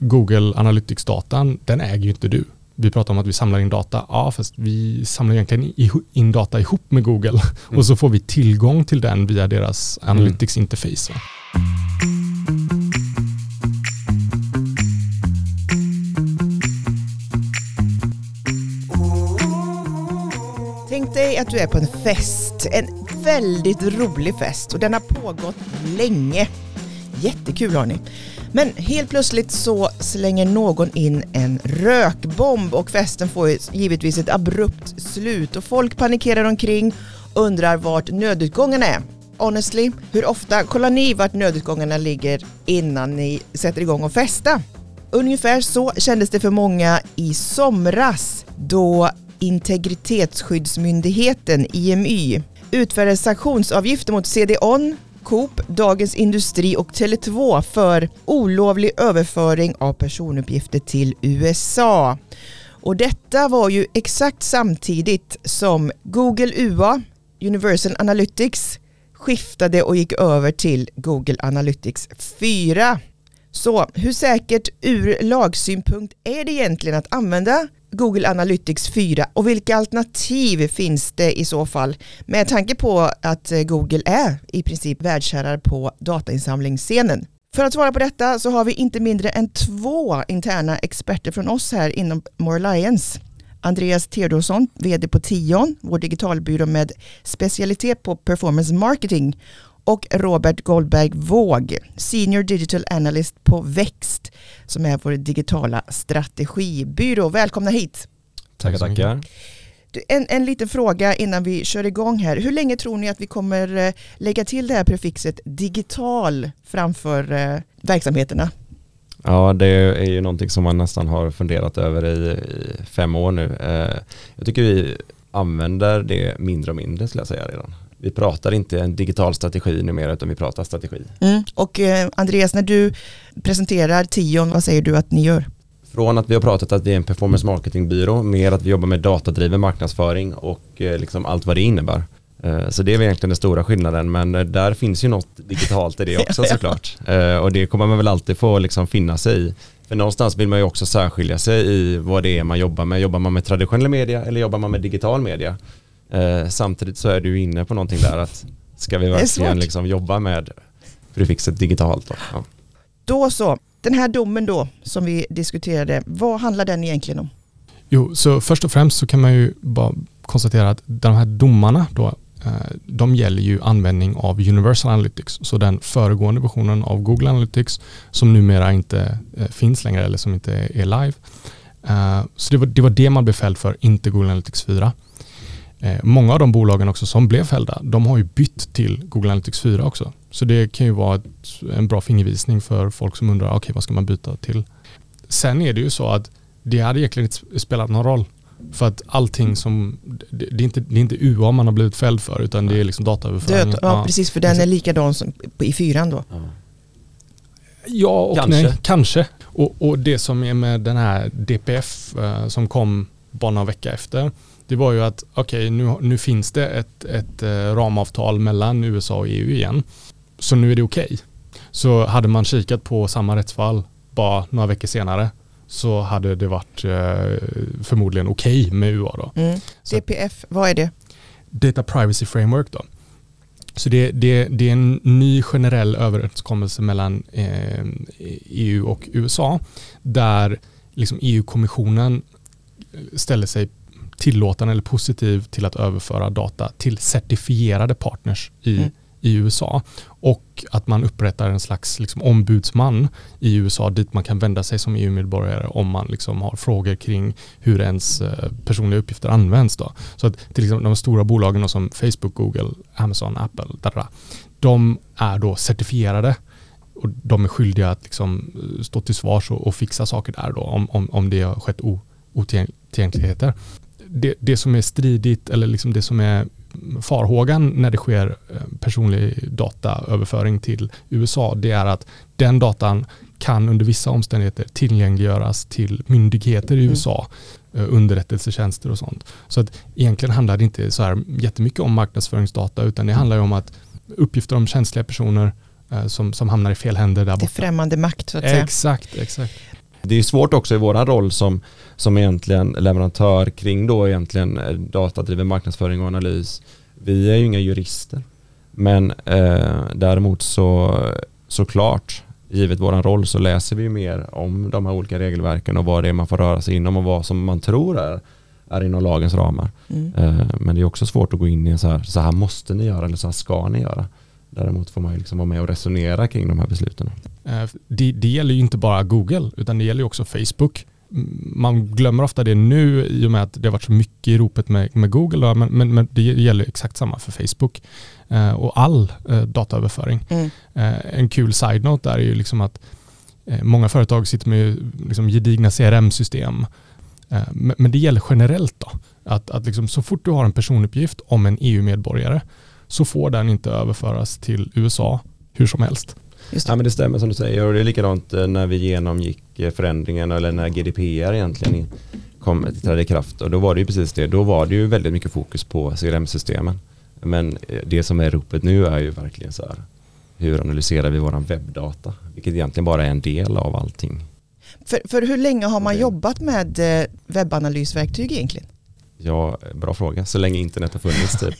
Google Analytics-datan, den äger ju inte du. Vi pratar om att vi samlar in data. Ja, fast vi samlar egentligen in data ihop med Google mm. och så får vi tillgång till den via deras Analytics-interface. Tänk dig att du är på en fest, en väldigt rolig fest och den har pågått länge. Jättekul har ni. Men helt plötsligt så slänger någon in en rökbomb och festen får givetvis ett abrupt slut och folk panikerar omkring och undrar vart nödutgången är. Honestly, hur ofta kollar ni vart nödutgångarna ligger innan ni sätter igång och festa? Ungefär så kändes det för många i somras då Integritetsskyddsmyndigheten, IMY, utfärdade sanktionsavgifter mot CDON Coop, Dagens Industri och Tele2 för olovlig överföring av personuppgifter till USA. Och detta var ju exakt samtidigt som Google UA, Universal Analytics, skiftade och gick över till Google Analytics 4. Så hur säkert ur lagsynpunkt är det egentligen att använda Google Analytics 4 och vilka alternativ finns det i så fall med tanke på att eh, Google är i princip världsherrar på datainsamlingsscenen. För att svara på detta så har vi inte mindre än två interna experter från oss här inom More Alliance. Andreas Theodorsson, vd på Tion, vår digitalbyrå med specialitet på performance marketing och Robert Goldberg Våg, Senior Digital Analyst på Växt, som är vår digitala strategibyrå. Välkomna hit. Tackar, tackar. En, en liten fråga innan vi kör igång här. Hur länge tror ni att vi kommer eh, lägga till det här prefixet digital framför eh, verksamheterna? Ja, det är ju någonting som man nästan har funderat över i, i fem år nu. Eh, jag tycker vi använder det mindre och mindre skulle jag säga redan vi pratar inte en digital strategi numera utan vi pratar strategi. Mm. Och eh, Andreas, när du presenterar Tion, vad säger du att ni gör? Från att vi har pratat att vi är en performance marketingbyrå, mer att vi jobbar med datadriven marknadsföring och eh, liksom allt vad det innebär. Eh, så det är egentligen den stora skillnaden, men eh, där finns ju något digitalt i det också såklart. Eh, och det kommer man väl alltid få liksom finna sig i. För någonstans vill man ju också särskilja sig i vad det är man jobbar med. Jobbar man med traditionell media eller jobbar man med digital media? Eh, samtidigt så är du inne på någonting där att ska vi verkligen liksom jobba med prefixet digitalt då? Ja. Då så, den här domen då som vi diskuterade, vad handlar den egentligen om? Jo, så först och främst så kan man ju bara konstatera att de här domarna då, eh, de gäller ju användning av Universal Analytics, så den föregående versionen av Google Analytics som numera inte eh, finns längre eller som inte är live. Eh, så det var, det var det man blev fälld för, inte Google Analytics 4. Eh, många av de bolagen också som blev fällda, de har ju bytt till Google Analytics 4 också. Så det kan ju vara ett, en bra fingervisning för folk som undrar, okej okay, vad ska man byta till? Sen är det ju så att det hade egentligen inte spelat någon roll. För att allting som, det, det, är, inte, det är inte UA man har blivit fälld för utan det är liksom dataöverföring. ja, ja, precis för den är likadan som i fyran då. Ja, ja och kanske. nej, kanske. Och, och, det som är med den här DPF eh, som kom bara några veckor efter det var ju att okej, okay, nu, nu finns det ett, ett eh, ramavtal mellan USA och EU igen. Så nu är det okej. Okay. Så hade man kikat på samma rättsfall bara några veckor senare så hade det varit eh, förmodligen okej okay med UA. Då. Mm. DPF, vad är det? Data Privacy Framework. Då. Så det, det, det är en ny generell överenskommelse mellan eh, EU och USA där liksom EU-kommissionen ställer sig tillåtande eller positiv till att överföra data till certifierade partners i, mm. i USA. Och att man upprättar en slags liksom, ombudsman i USA dit man kan vända sig som EU-medborgare om man liksom, har frågor kring hur ens eh, personliga uppgifter används. Då. Så att till exempel de stora bolagen som Facebook, Google, Amazon, Apple, dadada, de är då certifierade och de är skyldiga att liksom stå till svars och, och fixa saker där då om, om, om det har skett otillgängligheter det, det som är stridigt eller liksom det som är farhågan när det sker eh, personlig dataöverföring till USA det är att den datan kan under vissa omständigheter tillgängliggöras till myndigheter i mm. USA, mm. underrättelsetjänster och sånt. Så att egentligen handlar det inte så här jättemycket om marknadsföringsdata utan det handlar om att uppgifter om känsliga personer eh, som, som hamnar i fel händer där borta. Det är främmande makt så att säga. Exakt, exakt. Det är svårt också i våran roll som, som egentligen leverantör kring då egentligen eh, datadriven marknadsföring och analys. Vi är ju inga jurister. Men eh, däremot så såklart, givet våran roll så läser vi mer om de här olika regelverken och vad det är man får röra sig inom och vad som man tror är, är inom lagens ramar. Mm. Eh, men det är också svårt att gå in i en så här, så här måste ni göra eller så här ska ni göra. Däremot får man ju liksom vara med och resonera kring de här besluten. Eh, Det, det gäller ju inte bara Google utan det gäller ju också Facebook. Man glömmer ofta det nu i och med att det har varit så mycket i ropet med, med Google men, men, men det gäller exakt samma för Facebook eh, och all eh, dataöverföring. Mm. Eh, en kul side-note där är ju liksom att många företag sitter med liksom gedigna CRM-system. Men, men det gäller generellt då. Att, att liksom så fort du har en personuppgift om en EU-medborgare så får den inte överföras till USA hur som helst. Just Ja det. men det stämmer som du säger och det är likadant eh, när vi genomgick eh, förändringen eller när GDPR egentligen kom trädde i kraft och då var det ju precis det. Då var det ju väldigt mycket fokus på CRM-systemen. Men eh, det som är ropet nu är ju verkligen så här hur analyserar vi våran webbdata? Vilket egentligen bara är en del av allting. För, för hur länge har man jobbat med webbanalysverktyg egentligen? Ja, bra fråga. Så länge internet har funnits typ.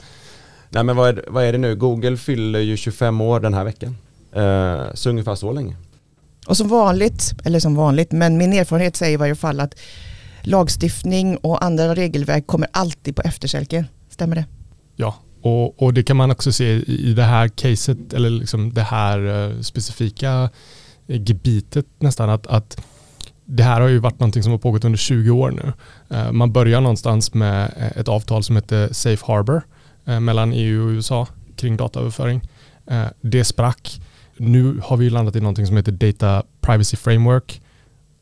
Nej men vad är, vad är det nu? Google fyller ju 25 år den här veckan. Eh, så ungefär så länge. Och som vanligt, eller som vanligt, men min erfarenhet säger i varje fall att lagstiftning och andra regelverk kommer alltid på efterkälken. Stämmer det? Ja, och, och det kan man också se i det här caset eller liksom det här eh, specifika eh, gebitet nästan att, att det här har ju varit någonting som har pågått under 20 år nu. Eh, Man börjar någonstans med ett avtal som heter Safe Harbor mellan EU och USA kring dataöverföring. Eh, Det sprack. Nu har vi landat i någonting som heter Data Privacy Framework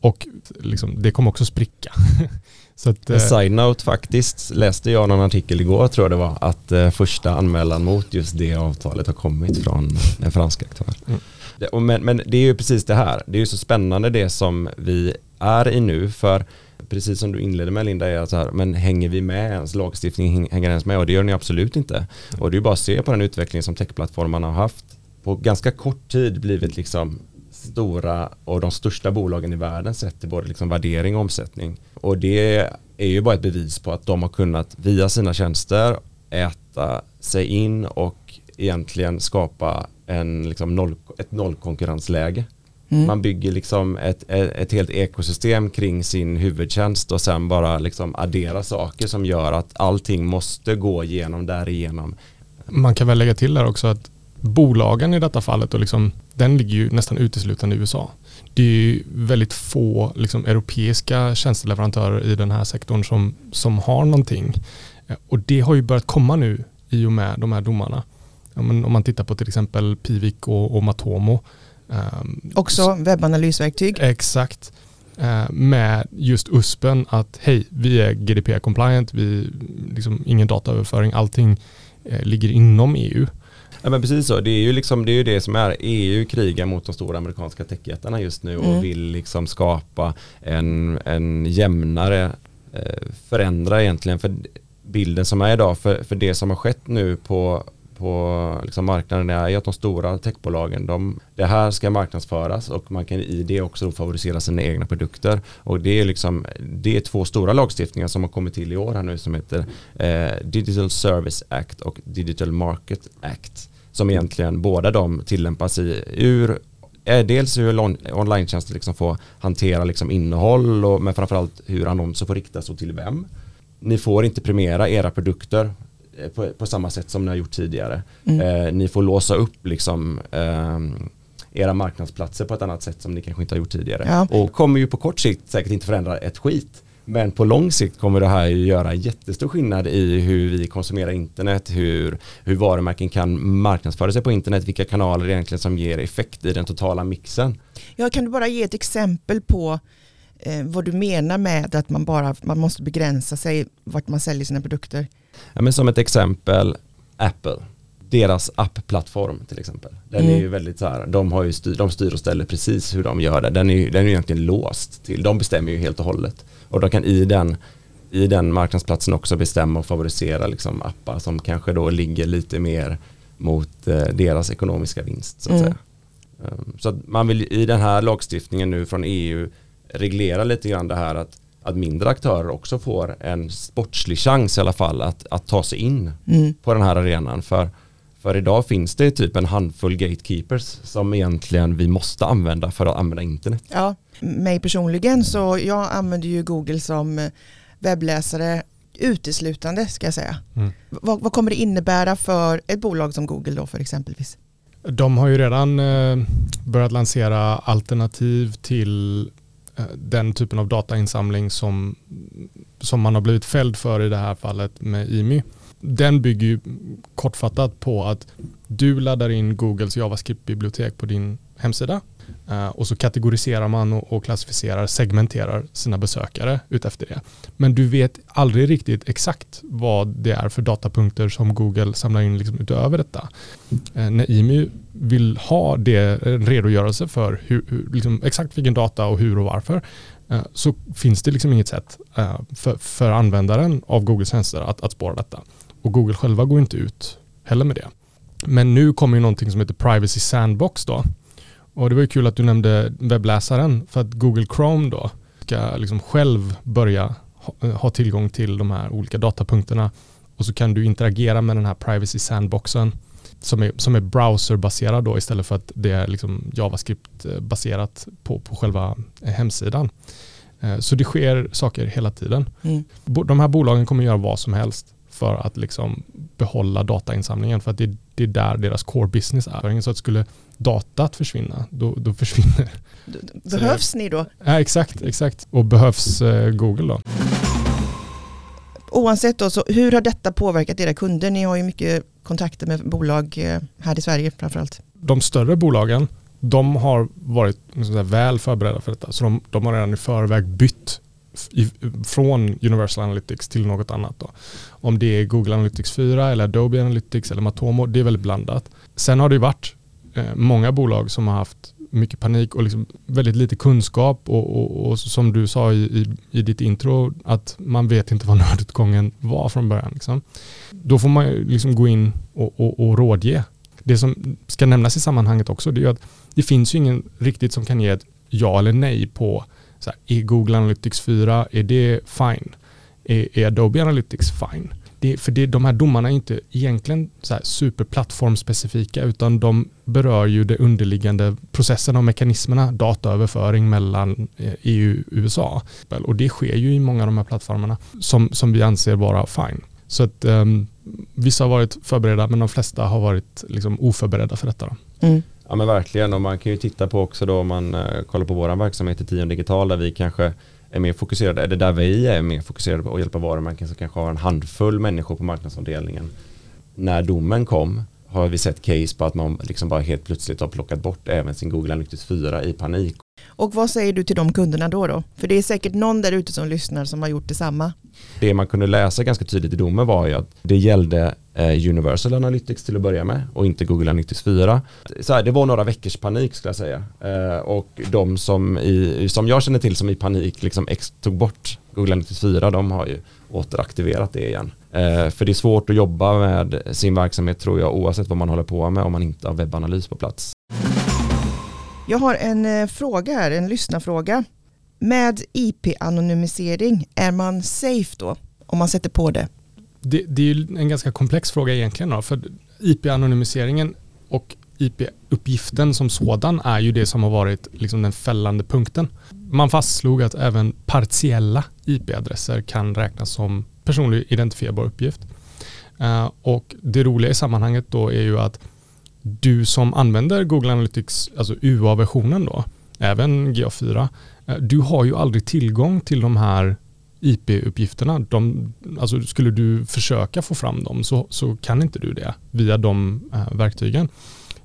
och liksom, det kommer också spricka. Så att, En eh, side note faktiskt läste jag någon artikel igår tror jag det var att eh, första anmälan mot just det avtalet har kommit från en fransk aktör. Mm. Men, men det är ju precis det här, det är ju så spännande det som vi är i nu för precis som du inledde med Linda är att så här, men hänger vi med ens lagstiftning häng- hänger ens med och det gör ni absolut inte. Och det är bara att se på den utveckling som techplattformarna har haft på ganska kort tid blivit liksom stora och de största bolagen i världen sett till både liksom värdering och omsättning. Och det är ju bara ett bevis på att de har kunnat via sina tjänster äta sig in och egentligen skapa en, liksom noll, ett nollkonkurrensläge. Mm. Man bygger liksom ett, ett, ett helt ekosystem kring sin huvudtjänst och sen bara liksom addera saker som gör att allting måste gå igenom därigenom. Man kan väl lägga till där också att bolagen i detta fallet, och liksom, den ligger ju nästan uteslutande i USA. Det är ju väldigt få liksom, europeiska tjänsteleverantörer i den här sektorn som, som har någonting. Eh, Och det har ju börjat komma nu i och med de här domarna. Ja, men om man tittar på till exempel Pivik och, och Matomo. Ehm, Också webbanalysverktyg. Exakt. Eh, Med just USPen att hej, vi är GDPR compliant, vi liksom ingen dataöverföring, allting eh, ligger inom EU. Ja men precis så, det är ju liksom det, är ju det som är EU krigar mot de stora amerikanska techjättarna just nu och Mm. vill liksom skapa en, en jämnare eh, förändra egentligen för bilden som är idag för, för det som har skett nu på på liksom marknaden är ju att de stora techbolagen, de, det här ska marknadsföras och man kan i det också favorisera sina egna produkter. Och det är, liksom, det är två stora lagstiftningar som har kommit till i år här nu som heter eh, Digital Service Act och Digital Market Act. Som egentligen båda de tillämpas i ur eh, Dels hur online-tjänster liksom får hantera liksom innehåll och, men framförallt hur annonser får riktas och till vem. Ni får inte premiera era produkter på, på samma sätt som ni har gjort tidigare. Mm. Eh, ni får låsa upp liksom ehm, era marknadsplatser på ett annat sätt som ni kanske inte har gjort tidigare. Ja. Och kommer ju på kort sikt säkert inte förändra ett skit. Men på lång sikt kommer det här göra jättestor skillnad i hur vi konsumerar internet, hur, hur varumärken kan marknadsföra sig på internet, vilka kanaler egentligen som ger effekt i den totala mixen. Ja, kan du bara ge ett exempel på eh, vad du menar med att man bara man måste begränsa sig vart man säljer sina produkter? Ja, men som ett exempel, Apple. Deras appplattform till exempel. Den Mm. är ju väldigt så här, de, har ju styr, de styr och ställer precis hur de gör det. Den är ju den är egentligen låst till, de bestämmer ju helt och hållet. Och de kan i den, i den marknadsplatsen också bestämma och favorisera liksom appar som kanske då ligger lite mer mot eh, deras ekonomiska vinst så att Mm. säga. Um, Så att man vill i den här lagstiftningen nu från EU reglera lite grann det här att, att mindre aktörer också får en sportslig chans i alla fall att, att ta sig in Mm. på den här arenan. För, för idag finns det typ en handfull gatekeepers som egentligen vi måste använda för att använda internet. Ja, mig personligen så jag använder ju Google som webbläsare uteslutande ska jag säga. Mm. Vad, vad kommer det innebära för ett bolag som Google då för exempelvis? De har ju redan eh, börjat lansera alternativ till Eh, den typen av datainsamling som, som man har blivit fälld för i det här fallet med IMI. Den bygger ju kortfattat på att du laddar in Googles JavaScript-bibliotek på din hemsida eh, och så kategoriserar man och, klassificerar, segmenterar sina besökare utefter det. Men du vet aldrig riktigt exakt vad det är för datapunkter som Google samlar in liksom utöver detta. Eh, när IMU vill ha det, en redogörelse för hur, hur, liksom exakt vilken data och hur och varför eh, så finns det liksom inget sätt för, för användaren av Googles tjänster att, att spåra detta. Och Google själva går inte ut heller med det. Men nu kommer ju någonting som heter Privacy Sandbox då. Och det var ju kul att du nämnde webbläsaren för att Google Chrome då ska liksom själv börja ha, ha tillgång till de här olika datapunkterna och så kan du interagera med den här Privacy Sandboxen som är, som är browserbaserad då istället för att det är liksom JavaScript-baserat på, på själva eh, hemsidan. Eh, Så det sker saker hela tiden. Mm. De här bolagen kommer göra vad som helst för att liksom behålla datainsamlingen för att det, det är där deras core business är. Så att skulle datat försvinna, då, då försvinner... Så det- Behövs ni då? Ja, exakt, exakt. Och behövs eh, Google då? Oavsett då, så hur har detta påverkat era kunder? Ni har ju mycket kontakter med bolag eh, här i Sverige framförallt. de större bolagen, de har varit liksom väl förberedda för detta. Så de, de har redan i förväg bytt i, från Universal Analytics till något annat. Då. Om det är Google Analytics 4 eller Adobe Analytics eller Matomo, det är väldigt blandat. Sen har det ju varit eh, många bolag som har haft mycket panik och liksom väldigt lite kunskap och, och, och som du sa i, i, i ditt intro att man vet inte vad nödutgången var från början. Liksom. Då får man ju liksom gå in och, och, och rådge det som ska nämnas i sammanhanget också det är ju att det finns ju ingen riktigt som kan ge ett ja eller nej på så här, är Google Analytics 4, är det fine? Är, är Adobe Analytics fine? Det, för det, de här domarna är inte egentligen så här superplattformspecifika utan de berör ju det underliggande processerna och mekanismerna, dataöverföring mellan eh, EU och USA. Och det sker ju i många av de här plattformarna som, som vi anser vara fine. Så att um, vissa har varit förberedda men de flesta har varit liksom oförberedda för detta. Då. Mm. Ja men verkligen och man kan ju titta på också då om man eh, kollar på vår verksamhet i Tion Digital där vi kanske är mer fokuserade, eller där vi är mer fokuserade på att hjälpa varumärken som kanske har en handfull människor på marknadsavdelningen. När domen kom har vi sett case på att man liksom bara helt plötsligt har plockat bort även sin Google Analytics 4 i panik. Och vad säger du till de kunderna då? då? För det är säkert någon där ute som lyssnar som har gjort detsamma. Det man kunde läsa ganska tydligt i domen var ju att det gällde Eh, Universal Analytics till att börja med och inte Google Analytics 4. Så här, det var några veckors panik skulle jag säga. Eh, och de som, i, som jag känner till som i panik liksom ex, tog bort Google Analytics 4, de har ju återaktiverat det igen. Eh, för det är svårt att jobba med sin verksamhet tror jag oavsett vad man håller på med om man inte har webbanalys på plats. Jag har en fråga här, en lyssnarfråga. Med IP-anonymisering, är man safe då? Om man sätter på det? Det, det är ju en ganska komplex fråga egentligen. Då, för IP-anonymiseringen och IP-uppgiften som sådan är ju det som har varit liksom den fällande punkten. Man fastslog att även partiella IP-adresser kan räknas som personlig identifierbar uppgift. Uh, och det roliga i sammanhanget då är ju att du som använder Google Analytics, alltså UA-versionen då, även GA4, uh, eh, du har ju aldrig tillgång till de här IP-uppgifterna. De, alltså skulle du försöka få fram dem så, så kan inte du det via de uh, verktygen.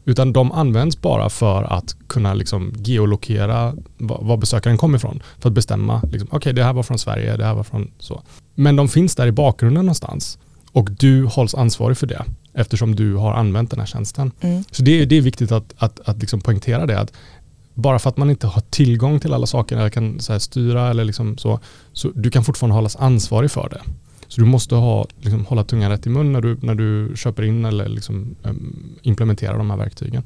Utan de används bara för att kunna liksom geolokera var, besökaren kommer ifrån. För att bestämma, liksom, okej okay, det här var från Sverige, det här var från så. Men de finns där i bakgrunden någonstans. Och du hålls ansvarig för det eftersom du har använt den här tjänsten. Mm. Så det, det är viktigt att, att, att liksom poängtera det. Att bara för att man inte har tillgång till alla saker eller kan så styra eller liksom så, så du kan fortfarande hållas ansvarig för det. Så du måste ha, liksom, hålla tungan rätt i mun när du, när du köper in eller liksom, um, implementerar de här verktygen.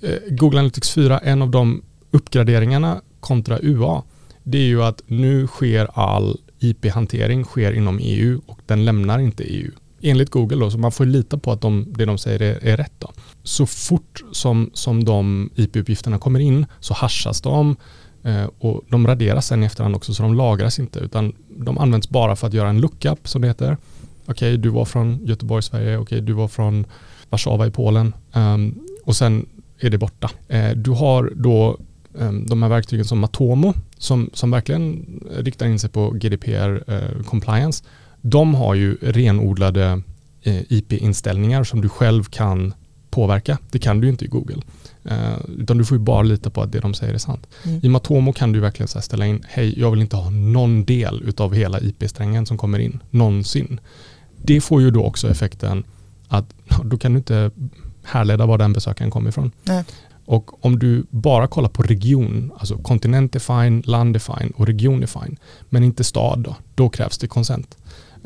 Eh, Google Analytics 4, en av de uppgraderingarna kontra UA, det är ju att nu sker all IP-hantering sker inom EU och den lämnar inte EU. Enligt Google då, så man får lita på att de, det de säger är, är rätt. Då. Så fort som, som de IP-uppgifterna kommer in så haschas de eh, och de raderas sen i efterhand också så de lagras inte utan de används bara för att göra en lookup som det heter. Okej, okay, du var från Göteborg, Sverige. Okej, okay, du var från Warszawa i Polen. Um, och sen är det borta. Eh, du har då um, de här verktygen som Matomo som, som verkligen riktar in sig på GDPR eh, compliance. De har ju renodlade eh, IP-inställningar som du själv kan påverka. Det kan du inte i Google. Uh, utan du får ju bara lita på att det de säger är sant. Mm. I Matomo kan du verkligen så ställa in, hej jag vill inte ha någon del av hela IP-strängen som kommer in, någonsin. Det får ju då också effekten att då kan du inte härleda var den besökaren kommer ifrån. Nej. Och om du bara kollar på region, alltså kontinent är fine, land är fine och region är fine, men inte stad då, då krävs det konsent.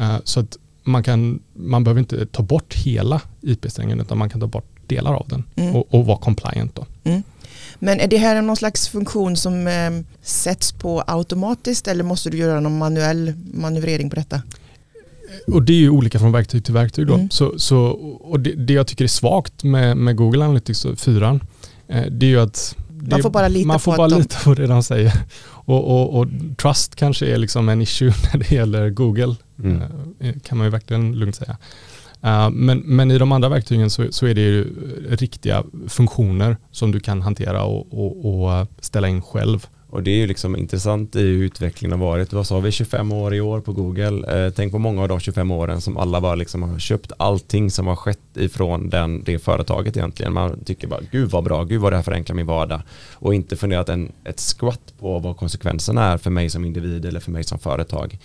Uh, så att man, kan, man behöver inte ta bort hela IP-strängen utan man kan ta bort delar av den mm. och, och vara compliant. Då. Mm. Men är det här någon slags funktion som eh, sätts på automatiskt eller måste du göra någon manuell manövrering på detta? Och det är ju olika från verktyg till verktyg. Då. Mm. Så, så, och det, det, jag tycker är svagt med, med Google Analytics 4 eh, det är ju att man får bara lita man får på bara de... lita på det de säger. Och, och, och, trust kanske är liksom en issue när det gäller Google. Mm. Eh, kan man ju verkligen lugnt säga. Uh, men, men i de andra verktygen så, så, är det ju riktiga funktioner som du kan hantera och, och, och ställa in själv. Och det är ju liksom intressant i hur utvecklingen har varit. Vad sa vi, 25 år i år på Google. Eh, tänk på många av de 25 åren som alla bara liksom har köpt allting som har skett ifrån den, det företaget egentligen. Man tycker bara, gud vad bra, gud vad det här förenklar min vardag. Och inte funderat en, ett skvatt på vad konsekvenserna är för mig som individ eller för mig som företag.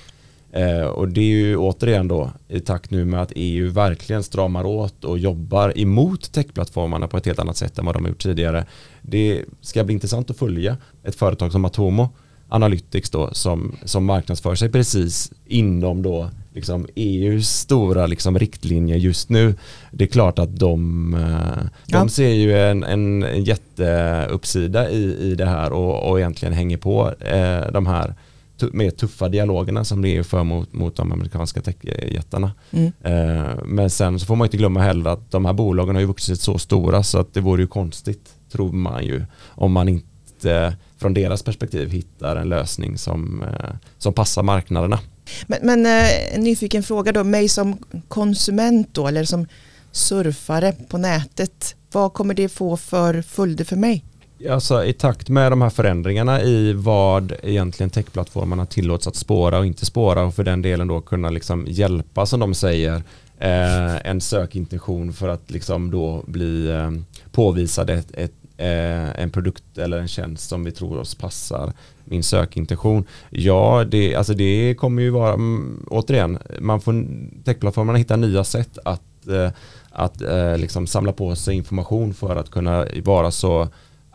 Eh, och det är ju återigen då i takt nu med att EU verkligen stramar åt och jobbar emot techplattformarna på ett helt annat sätt än vad de har gjort tidigare. Det ska bli intressant att följa ett företag som Atomo Analytics då som, som marknadsför sig precis inom då liksom EUs stora liksom riktlinjer just nu. Det är klart att de, eh, de ja. ser ju en, en, en jätteuppsida i, i det här och, och egentligen hänger på eh, de här mer tuffa dialogerna som det är för mot, mot de amerikanska techjättarna. Mm. Eh, men sen så får man inte glömma heller att de här bolagen har ju vuxit så stora så att det vore ju konstigt, tror man ju, om man inte från deras perspektiv hittar en lösning som, eh, som passar marknaderna. Men, men eh, en nyfiken fråga då, mig som konsument då, eller som surfare på nätet, vad kommer det få för följder för mig? Alltså, I takt med de här förändringarna i vad egentligen techplattformarna tillåts att spåra och inte spåra och för den delen då kunna liksom hjälpa som de säger eh, en sökintention för att liksom då bli eh, påvisad ett, ett, eh, en produkt eller en tjänst som vi tror oss passar min sökintention. Ja, det, alltså det kommer ju vara, mm, återigen, man får techplattformarna hitta nya sätt att, eh, att eh, liksom samla på sig information för att kunna vara så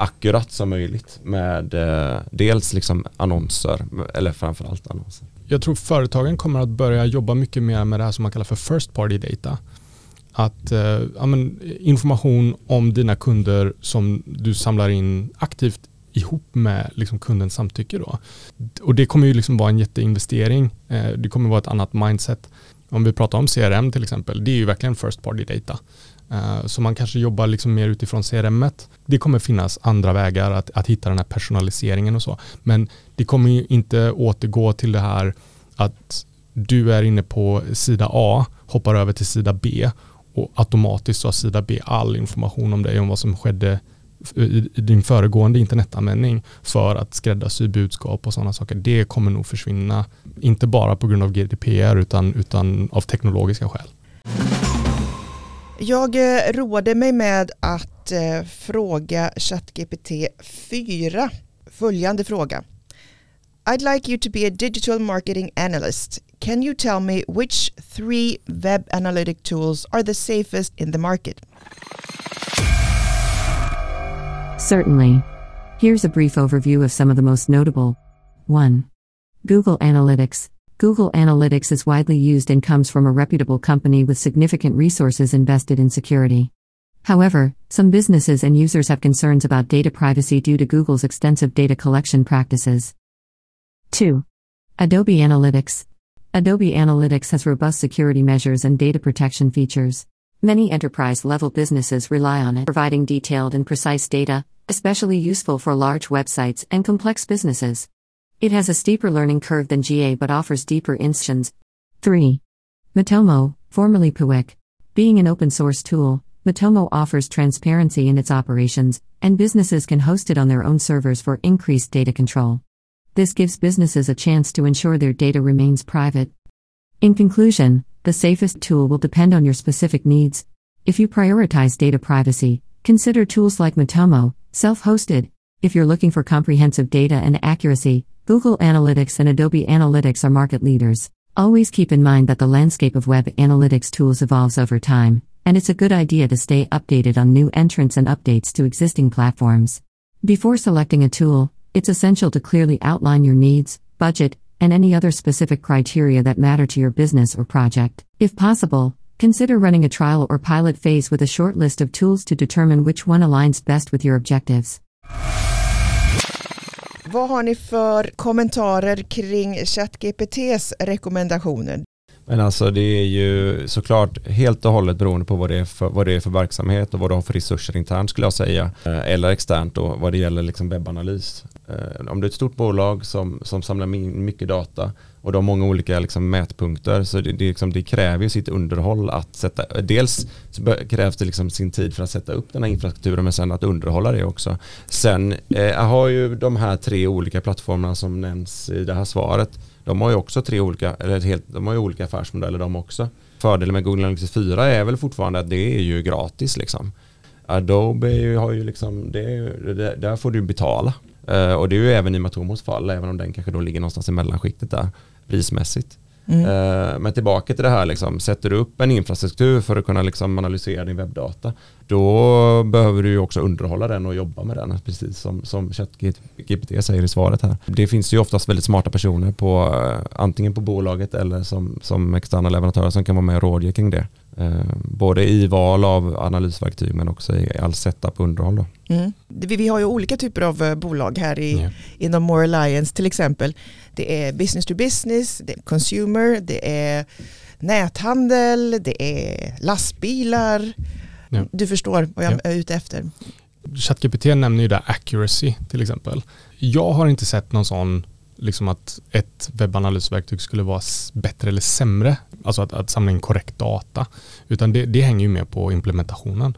akkurat som möjligt med eh, dels liksom annonser eller framförallt annonser. Jag tror företagen kommer att börja jobba mycket mer med det här som man kallar för first party data. Att eh, ja, men, information om dina kunder som du samlar in aktivt ihop med liksom kundens samtycke. Då. Och det kommer ju liksom vara en jätteinvestering. Eh, det kommer vara ett annat mindset. Om vi pratar om CRM till exempel, det är ju verkligen first party data. Eh, så man kanske jobbar liksom mer utifrån CRM. -et. Det kommer finnas andra vägar att, att hitta den här personaliseringen och så. Men det kommer ju inte återgå till det här att du är inne på sida A, hoppar över till sida B och automatiskt har sida B all information om dig om vad som skedde i din föregående internetanvändning för att skräddarsy budskap och sådana saker. Det kommer nog försvinna, inte bara på grund av GDPR utan, utan av teknologiska skäl. Jag eh, råder roade mig med att eh, fråga ChatGPT 4 följande fråga. I'd like you to be a digital marketing analyst. Can you tell me which three web analytic tools are the safest in the market? Certainly. Here's a brief overview of some of the most notable. 1. Google Analytics. Google Analytics is widely used and comes from a reputable company with significant resources invested in security. However, some businesses and users have concerns about data privacy due to Google's extensive data collection practices. 2. Adobe Analytics. Adobe Analytics has robust security measures and data protection features. Many enterprise level businesses rely on it, providing detailed and precise data, especially useful for large websites and complex businesses. It has a steeper learning curve than GA but offers deeper instances. 3. Matomo, formerly Puic. Being an open source tool, Matomo offers transparency in its operations, and businesses can host it on their own servers for increased data control. This gives businesses a chance to ensure their data remains private. In conclusion, the safest tool will depend on your specific needs. If you prioritize data privacy, consider tools like Matomo, self hosted. If you're looking for comprehensive data and accuracy, Google Analytics and Adobe Analytics are market leaders. Always keep in mind that the landscape of web analytics tools evolves over time, and it's a good idea to stay updated on new entrants and updates to existing platforms. Before selecting a tool, it's essential to clearly outline your needs, budget, and any other specific criteria that matter to your business or project. If possible, consider running a trial or pilot phase with a short list of tools to determine which one aligns best with your objectives. Vad har ni för kommentarer kring ChatGPTs rekommendationer? Men alltså det är ju såklart helt och hållet beroende på vad det är för, vad det är för verksamhet och vad du har för resurser internt skulle jag säga. Eh, eller externt då vad det gäller liksom webbanalys. Eh, om du är ett stort bolag som, som samlar in mycket data och de har många olika liksom mätpunkter så det, det, liksom, det kräver ju sitt underhåll att sätta, dels så krävs det liksom sin tid för att sätta upp den här infrastrukturen men sen att underhålla det också. Sen eh, har ju de här tre olika plattformarna som nämns i det här svaret de har ju också tre olika, eller helt, de har ju olika affärsmodeller de också. Fördelen med Google Analytics 4 är väl fortfarande att det är ju gratis liksom. Adobe har ju liksom, det, det, där får du betala. Uh, och det är ju även i Matomos fall, även om den kanske då ligger någonstans i mellanskiktet där prismässigt. Mm. Uh, men tillbaka till det här, liksom, sätter du upp en infrastruktur för att kunna liksom analysera din webbdata, då behöver du ju också underhålla den och jobba med den, precis som, som ChatGPT säger i svaret här. Det finns ju oftast väldigt smarta personer på uh, antingen på bolaget eller som, som externa leverantörer som kan vara med och rådge kring det. Eh, både i val av analysverktyg men också i all setup och underhåll. Då. Mm. Vi, har ju olika typer av eh, bolag här i, yeah. inom More Alliance till exempel. Det är business to business, det är consumer, det är näthandel, det är lastbilar. Yeah. Du förstår vad jag yeah. är ute efter. ChatGPT nämner ju där accuracy till exempel. Jag har inte sett någon sån liksom att ett webbanalysverktyg skulle vara bättre eller sämre, alltså att, att samla in korrekt data, utan det, det hänger ju med på implementationen.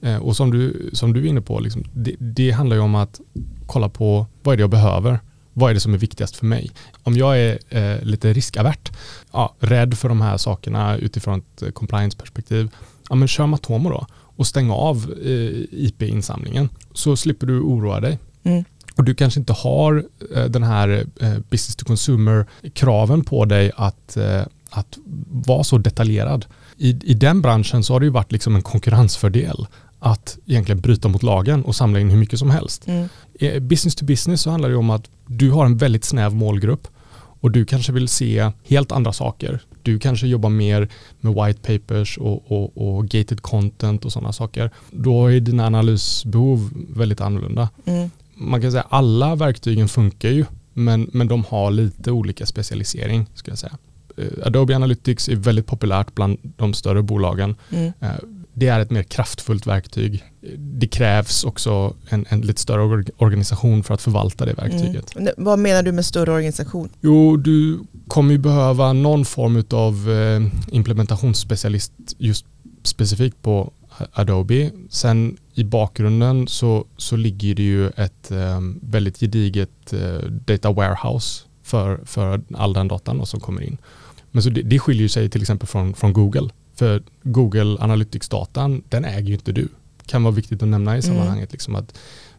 Eh, och som du, som du är inne på, liksom, det, det, handlar ju om att kolla på vad är det jag behöver? Vad är det som är viktigast för mig? Om jag är eh, lite riskavert, ja, rädd för de här sakerna utifrån ett eh, compliance-perspektiv, ja men kör Matomo då och stäng av eh, IP-insamlingen så slipper du oroa dig. Mm och du kanske inte har eh, den här eh, business to consumer-kraven på dig att, eh, att vara så detaljerad. I, I den branschen så har det ju varit liksom en konkurrensfördel att egentligen bryta mot lagen och samla in hur mycket som helst. Mm. Business to business så handlar det om att du har en väldigt snäv målgrupp och du kanske vill se helt andra saker. Du kanske jobbar mer med white papers och, och, och gated content och sådana saker. Då är dina analysbehov väldigt annorlunda. Mm man kan säga alla verktygen funkar ju men, men de har lite olika specialisering ska jag säga. Eh, Adobe Analytics är väldigt populärt bland de större bolagen. Mm. Eh, det är ett mer kraftfullt verktyg. Det krävs också en, en lite större organisation för att förvalta det verktyget. Mm. Vad menar du med större organisation? Jo, du kommer ju behöva någon form av eh, implementationsspecialist just specifikt på Adobe. Sen i bakgrunden så, så ligger det ju ett um, väldigt gediget uh, data warehouse för, för all den datan som kommer in. Men så det, det skiljer sig till exempel från, från Google. För Google Analytics-datan, den äger ju inte du. Kan vara viktigt att nämna i mm. sammanhanget. Mm. Liksom att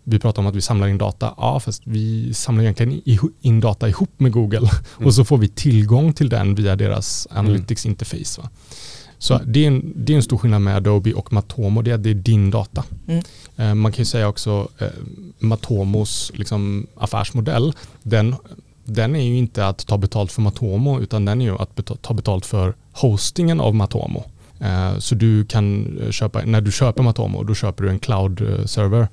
vi pratar om att vi samlar in data. Ja, fast vi samlar egentligen in data ihop med Google mm. och så får vi tillgång till den via deras mm. Analytics-interface. Så det, är en, det är en stor skillnad med Adobe och Matomo, det är att det är din data. Mm. Eh, man kan ju säga också eh, Matomos liksom, affärsmodell, den, den är ju inte att ta betalt för Matomo utan den är ju att betala, ta betalt för hostingen av Matomo. Eh, så du kan köpa, när du köper Matomo, då köper du en cloud-server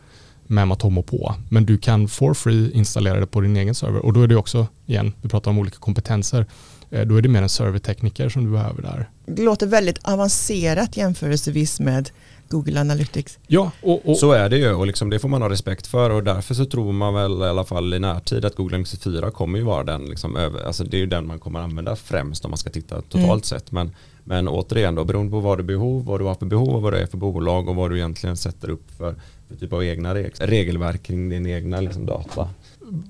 med Matomo på. Men du kan for free installera det på din egen server och då är det också, igen, vi pratar om olika kompetenser, eh, då är det mer en servertekniker som du behöver där. Det låter väldigt avancerat jämförelsevis med Google Analytics. Ja, och, och Så är det ju och liksom det får man ha respekt för och därför så tror man väl i alla fall i närtid att Google Analytics 4 kommer ju vara den, liksom över, alltså det är ju den man kommer använda främst om man ska titta totalt Mm. sett. Men, men återigen då, beroende på vad du behov, vad du har för behov vad det är för bolag och vad du egentligen sätter upp för, för typ av egna reg regelverk kring din egna liksom, data.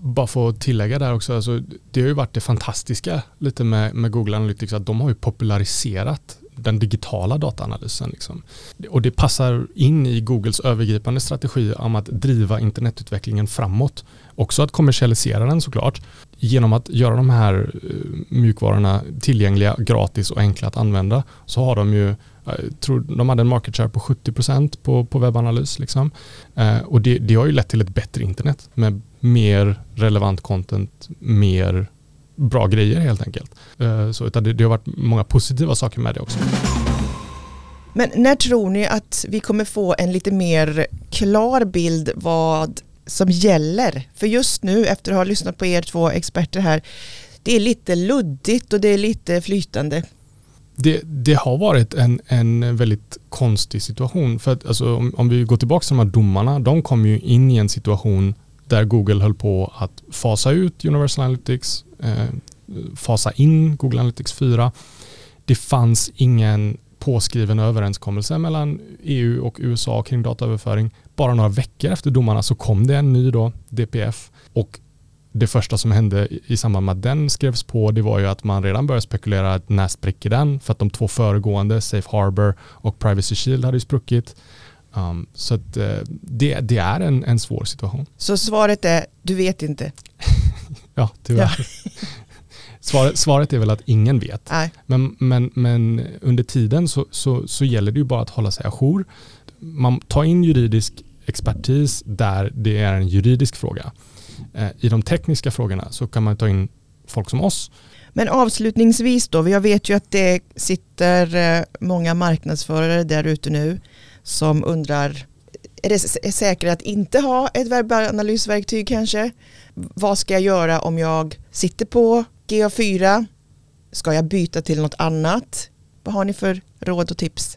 bara för att tillägga där också, alltså, det har ju varit det fantastiska lite med, med Google Analytics, att de har ju populariserat den digitala dataanalysen. Liksom. Och det passar in i Googles övergripande strategi om att driva internetutvecklingen framåt. Också att kommersialisera den såklart. Genom att göra de här eh, mjukvarorna tillgängliga, gratis och enkla att använda så har de ju eh, tror de hade en market share på 70% på, på webbanalys. Liksom. Eh, och det, det har ju lett till ett bättre internet med mer relevant content, mer bra grejer helt enkelt. Eh, så utan det, det har varit många positiva saker med det också. Men när tror ni att vi kommer få en lite mer klar bild vad som gäller? För just nu efter att ha lyssnat på er två experter här, det är lite luddigt och det är lite flytande. Det, det har varit en, en väldigt konstig situation. För att, alltså, om, om vi går tillbaka till de här domarna, de kom ju in i en situation där Google höll på att fasa ut Universal Analytics, eh, fasa in Google Analytics 4. Det fanns ingen påskriven överenskommelse mellan EU och USA kring dataöverföring. Bara några veckor efter domarna så kom det en ny då, DPF. Och det första som hände i- samband med att den skrevs på det var ju att man redan började spekulera att när spricker den? För att de två föregående, Safe Harbor och Privacy Shield hade ju spruckit. Um, så att, eh, det, det är en, en svår situation. Så svaret är, du vet inte. Ja, tyvärr. Svaret, svaret är väl att ingen vet. Nej. Men, men, men under tiden så, så, så gäller det ju bara att hålla sig ajour. Man tar in juridisk expertis där det är en juridisk fråga. Eh, I de tekniska frågorna så kan man ta in folk som oss. Men avslutningsvis då, jag vet ju att det sitter eh, många marknadsförare där ute nu som undrar, är det säkert att inte ha ett webbanalysverktyg kanske? Vad ska jag göra om jag sitter på GA4? Ska jag byta till något annat? Vad har ni för råd och tips?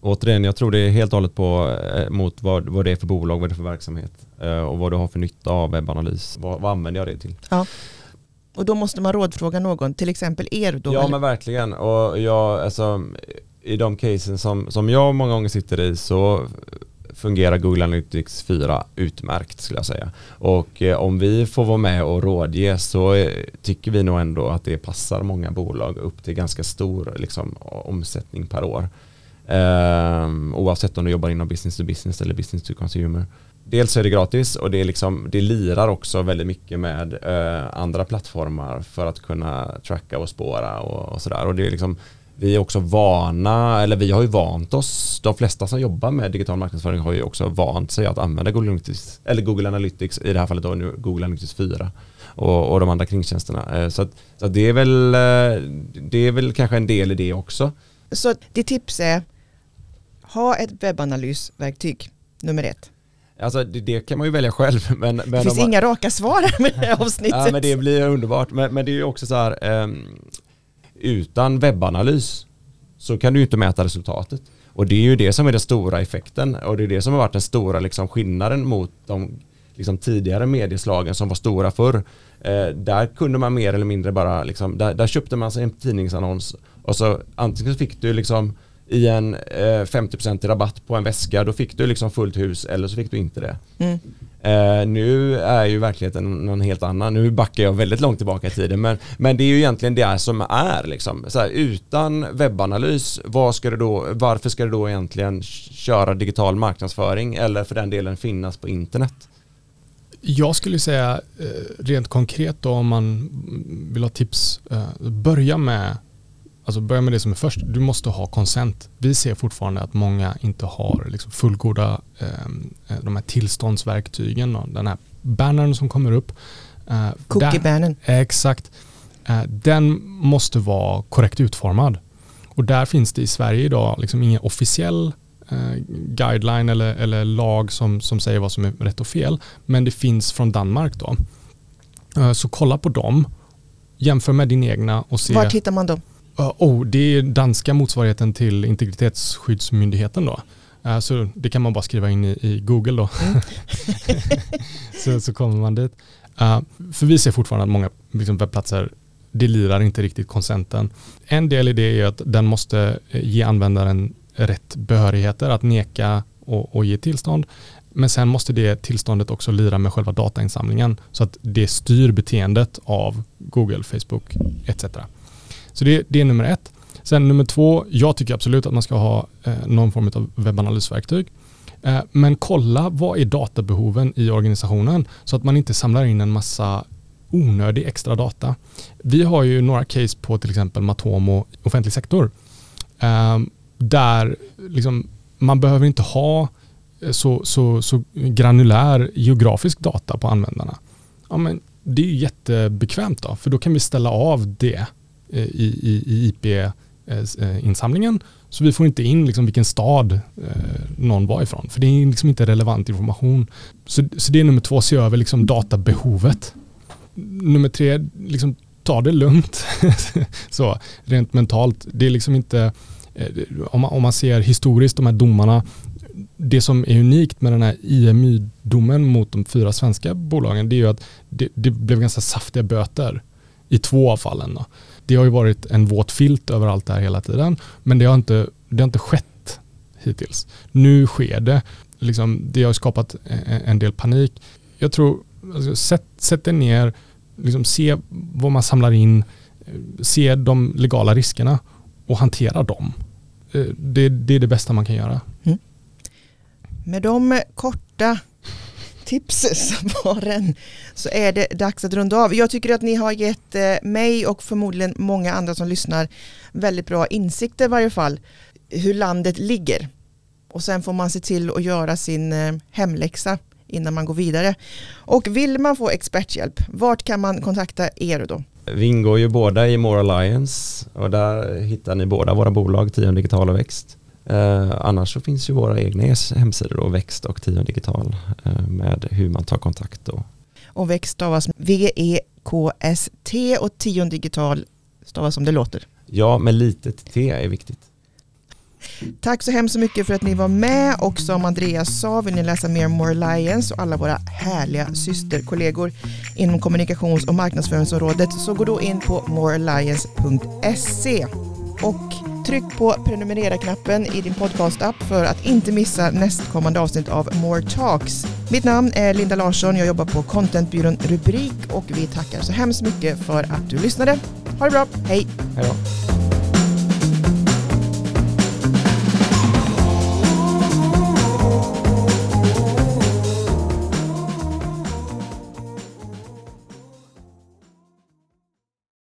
Återigen, jag tror det är helt och hållet på eh, mot vad, vad det är för bolag, vad det är för verksamhet eh, och vad du har för nytta av webbanalys. Vad, vad använder jag det till? Och då måste man rådfråga någon, till exempel er då. ja eller? men verkligen och jag, alltså, i de casen som, som jag många gånger sitter i så fungerar Google Analytics 4 utmärkt skulle jag säga. Och eh, om vi får vara med och rådge så eh, tycker vi nog ändå att det passar många bolag upp till ganska stor liksom, omsättning per år. Ehm, oavsett om du jobbar inom business to business eller business to consumer. Dels är det gratis och det, är liksom, det lirar också väldigt mycket med eh, andra plattformar för att kunna tracka och spåra och, och sådär. Och det är liksom, vi är också vana, eller vi har ju vant oss, de flesta som jobbar med digital marknadsföring har ju också vant sig att använda Google Analytics, eller Google Analytics i det här fallet då nu Google Analytics 4 och, och de andra kringtjänsterna. Eh, Så, att, så att det, är väl, eh, det är väl kanske en del i det också. Så ditt tips är, ha ett webbanalysverktyg, nummer ett. Alltså det, det kan man ju välja själv. Men, men Det finns man, inga raka svar här med det här avsnittet. Ja men det blir underbart. Men, men det är ju också så här, ehm, utan webbanalys så kan du ju inte mäta resultatet. Och det är ju det som är den stora effekten och det är det som har varit den stora liksom, skillnaden mot de liksom, tidigare medieslagen som var stora förr. Eh, där kunde man mer eller mindre bara, liksom, där, där köpte man sig en tidningsannons och så antingen så fick du liksom i en eh, 50% i rabatt på en väska, då fick du liksom fullt hus eller så fick du inte det. Mm. Eh, nu är ju verkligheten någon helt annan. Nu backar jag väldigt långt tillbaka i tiden. Men, men det är ju egentligen det som är. Liksom. Så här, utan webbanalys, vad ska det då, varför ska det då egentligen köra digital marknadsföring eller för den delen finnas på internet? Jag skulle säga eh, rent konkret då om man vill ha tips, eh, börja med Alltså börja med det som är först. Du måste ha consent. Vi ser fortfarande att många inte har liksom fullgoda eh, de här tillståndsverktygen. Och den här bannern som kommer upp. Eh, där- Cookie-bannen. Exakt. Eh, Den måste vara korrekt utformad. Och där finns det i Sverige idag liksom ingen officiell eh, guideline eller, eller lag som, som säger vad som är rätt och fel. Men det finns från Danmark då. Eh, så kolla på dem, jämför med din egna och se. Var hittar man dem? Oh, det är danska motsvarigheten till integritetsskyddsmyndigheten då. Uh, så det kan man bara skriva in i, i Google då. Mm. så, så kommer man dit. Uh, för vi ser fortfarande att många liksom, webbplatser det lirar inte riktigt konsenten. En del i det är att den måste ge användaren rätt behörigheter att neka och, och ge tillstånd. Men sen måste det tillståndet också lira med själva datainsamlingen så att det styr beteendet av Google, Facebook etc. Så det, det är nummer ett. Sen nummer två, jag tycker absolut att man ska ha eh, någon form av webbanalysverktyg. Eh, men kolla vad är databehoven i organisationen så att man inte samlar in en massa onödig extra data. Vi har ju några case på till exempel Matomo offentlig sektor. Eh, där liksom, man behöver inte ha eh, så, så, så granulär geografisk data på användarna. Ja, men det är ju jättebekvämt då, för då kan vi ställa av det Eh, i, i, i IP-insamlingen. Eh, eh, så vi får inte in liksom vilken stad eh, någon var ifrån, för det är liksom inte relevant information. Så, så det är nummer två, se över liksom databehovet. Nummer tre, liksom, ta det lugnt. så, rent mentalt. Det är liksom inte, om man, om man ser historiskt de här domarna, det som är unikt med den här IMY-domen mot de fyra svenska bolagen det är ju att det, det blev ganska saftiga böter i två av fallen. Då. Det har ju varit en våt filt över allt det här hela tiden men det har inte, det har inte skett hittills. Nu sker det. Liksom, det har skapat en del panik. Jag tror, alltså, sätt, sätt dig ner, liksom, se vad man samlar in, se de legala riskerna och hantera dem. Eh, det, det är det bästa man kan göra. Mm. Med de korta tipssvaren så är det dags att runda av. Jag tycker att ni har gett eh, mig och förmodligen många andra som lyssnar väldigt bra insikter i varje fall hur landet ligger. Och sen får man se till att göra sin eh, hemläxa innan man går vidare. Och vill man få experthjälp, vart kan man kontakta er då? Vi ingår ju båda i More Alliance och där hittar ni båda våra bolag, Tion Digital och Växt. Eh, annars så finns ju våra egna hemsidor och Växt och Tion Digital eh, med hur man tar kontakt. Och, och Växt stavas V-E-K-S-T och Tion Digital stavas som det låter. Ja, med litet T är viktigt. Tack så hemskt mycket för att ni var med och som Andreas sa vill ni läsa mer om More Alliance och alla våra härliga systerkollegor inom kommunikations och marknadsföringsområdet så gå då in på morealliance.se och tryck på prenumerera-knappen i din podcast-app för att inte missa nästkommande avsnitt av More Talks. Mitt namn är Linda Larsson, jag jobbar på contentbyrån Rubrik och vi tackar så hemskt mycket för att du lyssnade. Ha det bra, hej! Hej då.